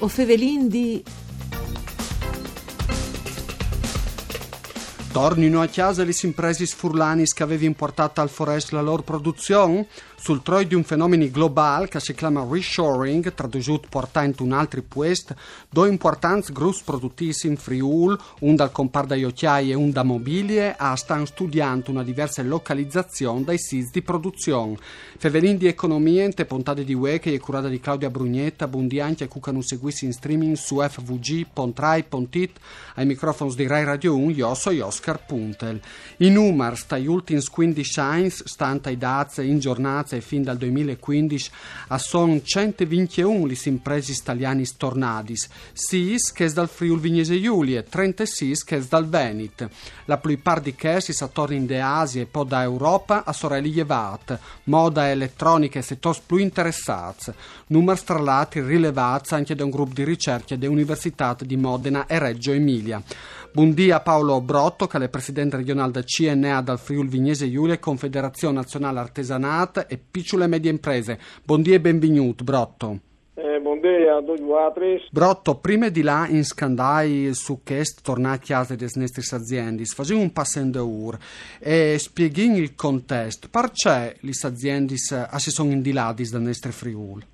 O Fevelin di... Tornino a casa le imprese furlani che avevi importato al forest la loro produzione? Sul troi di un fenomeno globale che si chiama reshoring, tradotto portando un altro puesto, due importanti gruppi produttivi in Friul, un dal comparto da iocchiai e un da mobilie, stanno studiando una diversa localizzazione dai siti di produzione. Fevelin di economia, in puntate di UE che è curata di Claudia Brugnetta, bundi anche a cucano seguissi in streaming su fvg.rai.it, ai microfoni di Rai Radio 1, io sono Oscar. Oscar Puntel. I numeri stai ultimi 15 anni, stante ai dati in giornata e fin dal 2015, sono 121 le imprese italiane tornadis, 6 che dal Friuli Vignese Giulia e 36 che dal Veneto. La plupart di questi tornano in Asia e poi da Europa a sorelle llevat, moda elettronica e settori più interessati. Numeri stralati rilevati anche da un gruppo di ricerca dell'Università di Modena e Reggio Emilia. Buongiorno a Paolo Brotto, che è presidente regionale del CNA dal Friul Vignese Giulia, Confederazione Nazionale Artesanat e Piccole e Medie Imprese. Buongiorno e benvenuto, Brotto. Eh, buongiorno a tutti altri. Brotto, prima di là in scandai su che tornati a delle nostre aziende, facciamo un passo in ur e spieghiamo il contesto. Perché le aziende si sono indilate dal nostro Friul?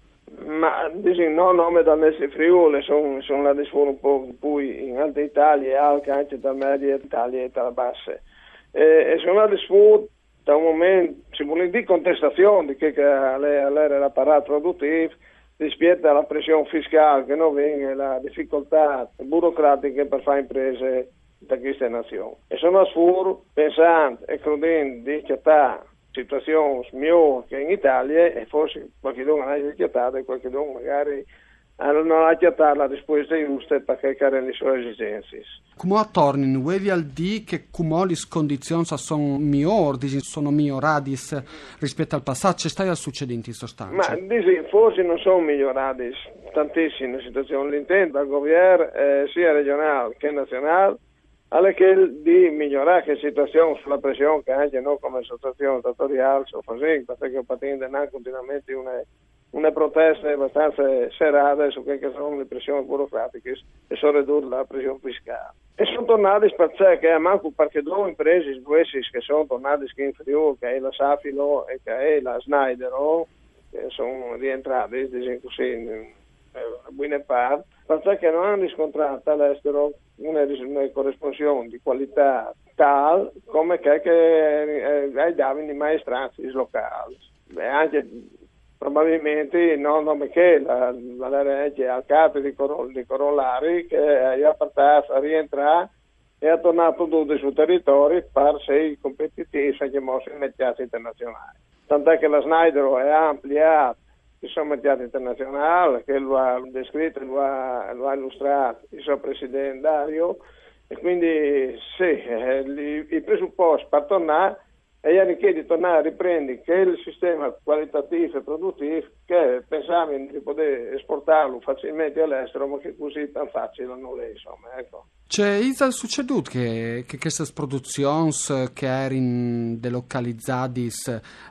Ma disin, no nome dal Messi Friuli sono son la un po' poi in Alta Italia e anche dal Media Italia e dalla Bassa. E, e sono la sfuori da un momento, si vuole dire contestazione di che, che era l'apparato produttivo rispetto alla pressione fiscale che non viene, la difficoltà burocratica per fare imprese da queste nazioni. E sono a sfuori pensando e credendo di accettare situazioni migliori che in Italia e forse qualche non ha accettato e qualche non magari non ha accettato la risposta giusta perché erano le sue esigenze. Come torni, vuoi al di che come le condizioni sono migliori, sono migliorate rispetto al passato? C'è stato succedendo in sostanza? Ma dici, forse non sono migliorate tantissime situazioni. L'intento del governo eh, sia regionale che nazionale alle che di migliorare la situazione sulla pressione che anche noi come associazione datoriale sono facendo, perché partendo continuamente una, una protesta abbastanza serrata su quelle che sono le pressioni burocratiche e sono ridurre la pressione fiscale. E sono tornati perché manco perché due imprese queste che sono tornate in Friuli, che è la Safilo e che è la Schneider, che sono rientrate, diciamo così, a buona parte, perché non hanno riscontrato all'estero una, una corrispondenza di qualità tale come che, che eh, ai davi di maestranze locali. Beh, anche probabilmente non come che la, la legge al capo di, Cor- di Corollari che ha portato a rientrare e ha tornato tutti sul territorio per essere competitivi anche mossi in mercati internazionali. Tant'è che la Snyder è ampliata il suo mercato internazionale, che lo ha descritto, lo ha, lo ha illustrato il suo presidente Dario, e quindi sì, eh, i presupposti per tornare e gli richiede di tornare a riprendere che il sistema qualitativo e produttivo che pensavano di poter esportarlo facilmente all'estero ma che così tan facile non è insomma ecco. C'è Isa succeduto che, che queste produzioni che erano delocalizzate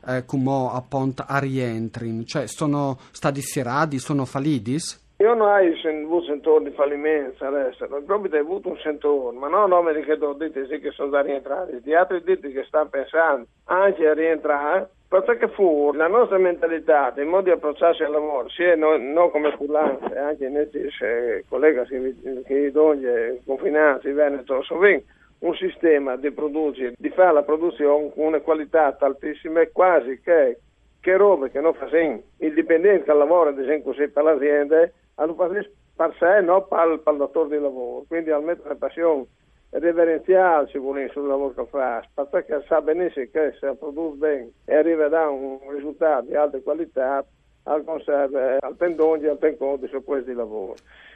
eh, come appunto a rientri, cioè sono stati sierati, sono falliti? Io non ho avuto sentore di fallimento all'estero, proprio ho avuto un sentore, ma non nome di che dite sì che sono da rientrare, di altri diti che stanno pensando anche a rientrare, perché fu la nostra mentalità, il modo di approcciarsi al lavoro, sia noi, noi come freelance, anche i nostri colleghi che, che donne, confinanti, Veneto, sovente, un sistema di produrre, di fare la produzione con una qualità altissima quasi che, che robe che non facciamo, il dipendente che lavora, ad esempio, per l'azienda, hanno fatto per sé, non per, il datore di lavoro. Quindi al mettere passione reverenziale ci vuole sul lavoro che fa, perché sa benissimo che se produce bene e arriva a un risultato di alta qualità, al conserve, al pendongi, al penconto su questo lavoro.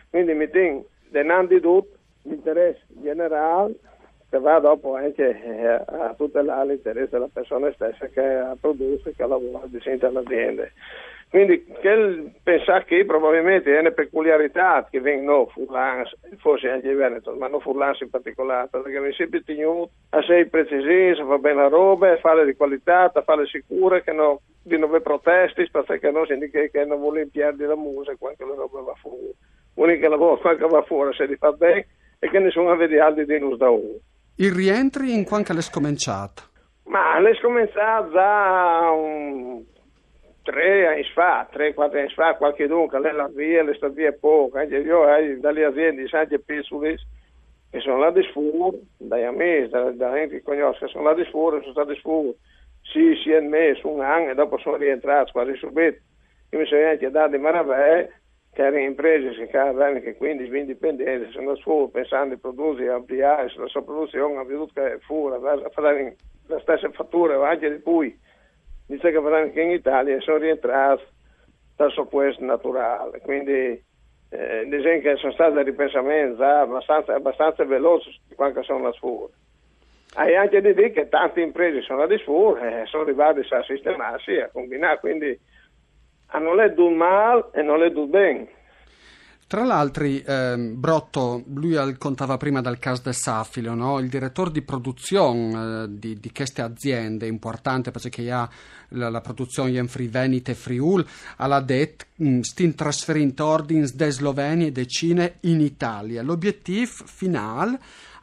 Quindi mi tengo, denandi tutto, l'interesse generale, che va dopo anche eh, a tutelare l'interesse della persona stessa che produce, che lavora, di all'azienda. Quindi pensare che probabilmente è una peculiarità che vengono furlans, forse anche in Veneto, ma non furlans in particolare, perché mi sempre tenuto a sei precisi, a fare bene la roba, a fare di qualità, a fare sicure, che no, di non protesti, perché non si indica che non vuole perdere la musica quando la roba va fuori. L'unica lavoro quando va fuori se li fa bene e che nessuno vede altri di noi da uno. Il rientri in quanto l'è scominciato? Ma l'è scominciato già un tre anni fa, tre, quattro anni fa, qualche dunque, lei la via, le sta via poco, anche io eh, dalle aziende anche piccole che sono là di sfuro, dai amici, da, da gente che conosco, sono là di sfuro, sono stati sfuro, sì, sì, un mese, un anno, e dopo sono rientrato quasi subito. Io mi sono anche dato di maravè, che erano imprese che avevano anche 15-20 dipendenti, sono sfuro pensando di produrre, ampliare la sua produzione, ha veduto che fuori, a fare la stessa fattura, anche di cui dice che anche in Italia sono rientrati dal soppuesto naturale, quindi eh, dicono che sono stati ripensamenti abbastanza, abbastanza veloci di quanto sono le sfure. E anche di dire che tante imprese sono a sfure e sono arrivate a sistemarsi, a combinare, quindi hanno letto un male e non letto bene. Tra l'altro, eh, Brotto, lui contava prima dal caso del Safilo, no? il direttore di produzione eh, di, di, queste aziende importante perché ha la, la produzione in Free Venite e Friul, ha detto mm, stin trasferendo ordini da Slovenia e da Cina in Italia. L'obiettivo finale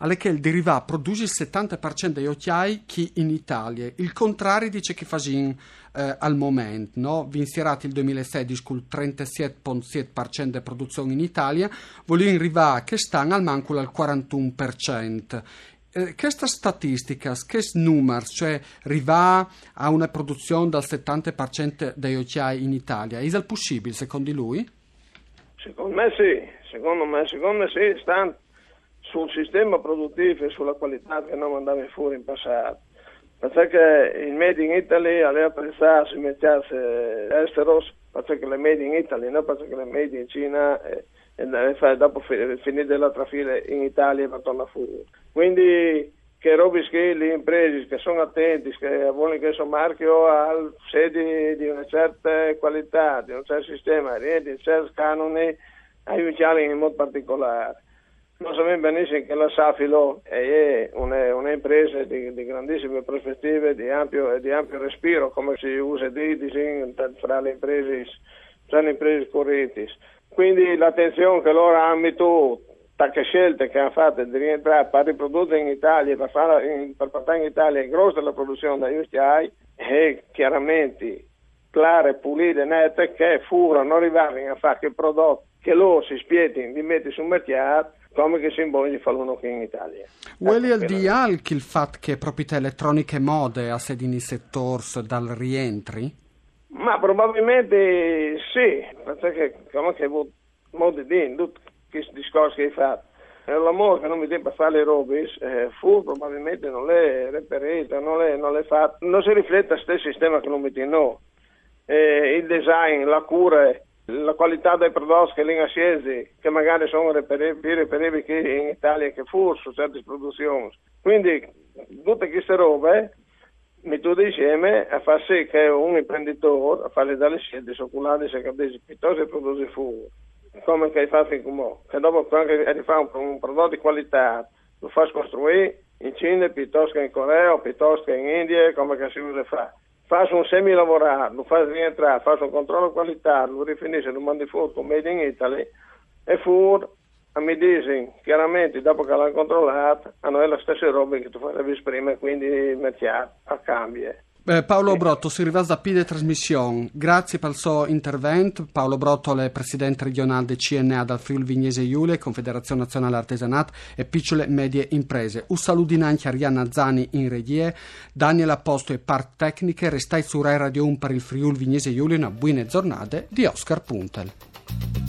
è che il deriva produce il 70% dei occhiai che in Italia. Il contrario dice che fasin eh, al momento, no? Vincerati il 2016 con il 37,7% di produzione in Italia, vogliono arrivare che stanno al manco al 41%. Eh, questa statistica, questi numeri, cioè arrivare a una produzione del 70% dei occhiai in Italia, è il possibile secondo lui? Secondo me sì, secondo me, secondo me sì, stanno sul sistema produttivo e sulla qualità che non andavi fuori in passato. Perché il Made in Italy aveva pensato sui mercati esteros, perché le Made in Italy, non perché le Made in Cina e, e dopo finire l'altra fila in Italia e torna fuori. Quindi che robi che le imprese che sono attenti, che vogliono che il suo marchio ha sedi di una certa qualità, di un certo sistema, di un certo canone, aiutare in modo particolare. Lo sappiamo benissimo che la Safilo è un'impresa di, di, grandissime prospettive, di ampio, di ampio, respiro, come si usa di dire fra le imprese, tra le imprese correnti. Quindi l'attenzione che loro hanno messo, tante scelte che hanno fatto di rientrare per riprodurre in Italia, per, fare, per portare in Italia il grosso della produzione da USTI, è chiaramente chiare, pulite, nette, che furono arrivati a fare che prodotti che loro si spietino di mettere sul mercato come che simboli fanno qui in Italia. Vuole ecco, di anche il fatto che proprietà elettroniche mode a sedini settors dal rientri? Ma probabilmente sì, perché come che modi di tutti questi discorsi che hai fatto. L'amore che non mi debba fare le robe, eh, fu probabilmente non le reperito, non le, non le fatto, non si riflette sul stesso sistema che non mi no. Eh, il design, la cura la qualità dei prodotti che vengono scesi, che magari sono più reperibili che in Italia che forse certe produzioni. Quindi tutte queste robe mettono insieme a far sì che un imprenditore a fare dalle scelte oculari se capisce piuttosto produce fuori come che hai fatto in Cumò che dopo hai fatto un, un prodotto di qualità lo fai costruire in Cina piuttosto che in Corea o piuttosto che in India come che si usa fare fai un semi lavorare, lo fai rientrare, fai un controllo qualità, lo rifinisce, lo mandi fuori con Made in Italy e fuori a mi dici chiaramente dopo che l'hanno controllato hanno le stesse robe che tu facevi prima quindi il mercato cambia. Eh, Paolo Brotto, si rivasa pide trasmissione. Grazie per il suo intervento. Paolo Brotto è presidente regionale del CNA dal Friuli Vignese Iule, Confederazione Nazionale Artesanat e Piccole e Medie Imprese. Un saluto anche a Arianna Zani in regie, Daniela Posto e Part Tecniche. Restai su Rai Radio 1 per il Friuli Vignese Iule. Una buona giornata di Oscar Puntel.